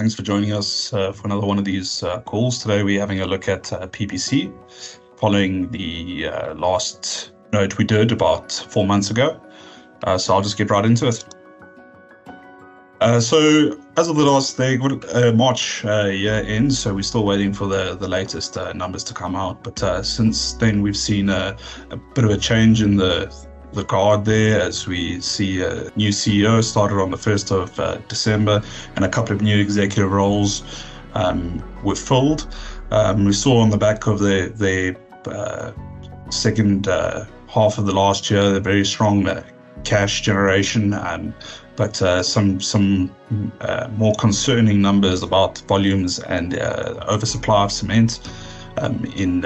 Thanks for joining us uh, for another one of these uh, calls. Today we're having a look at uh, PPC following the uh, last note we did about four months ago. Uh, so I'll just get right into it. Uh, so as of the last day, March year end, so we're still waiting for the, the latest numbers to come out. But since then, we've seen a, a bit of a change in the the guard there as we see a new CEO started on the 1st of uh, December and a couple of new executive roles um, were filled. Um, we saw on the back of their, their uh, second uh, half of the last year, the very strong uh, cash generation, um, but uh, some some uh, more concerning numbers about volumes and oversupply of cement um, in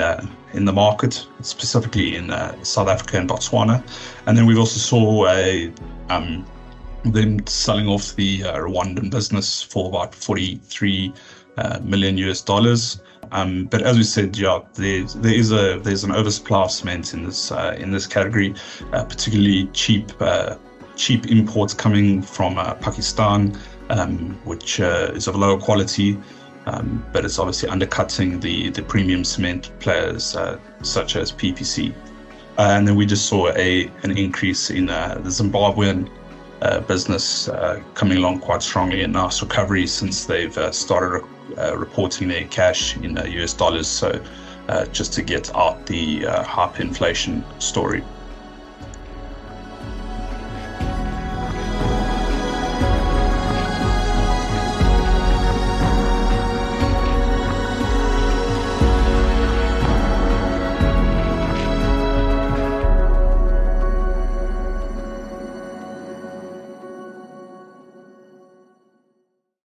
in the market, specifically in uh, South Africa and Botswana. And then we've also saw a um, them selling off the uh, Rwandan business for about 43 uh, million US dollars. Um, but as we said, yeah, there, is a there's an oversupply of cement in this uh, in this category, uh, particularly cheap uh, cheap imports coming from Pakistan, um, which is of lower quality um, but it's obviously undercutting the, the premium cement players uh, such as PPC. Uh, and then we just saw a an increase in uh, the Zimbabwean uh, business uh, coming along quite strongly in nice recovery since they've uh, started reporting their cash in US dollars. So just to get out the hyperinflation story.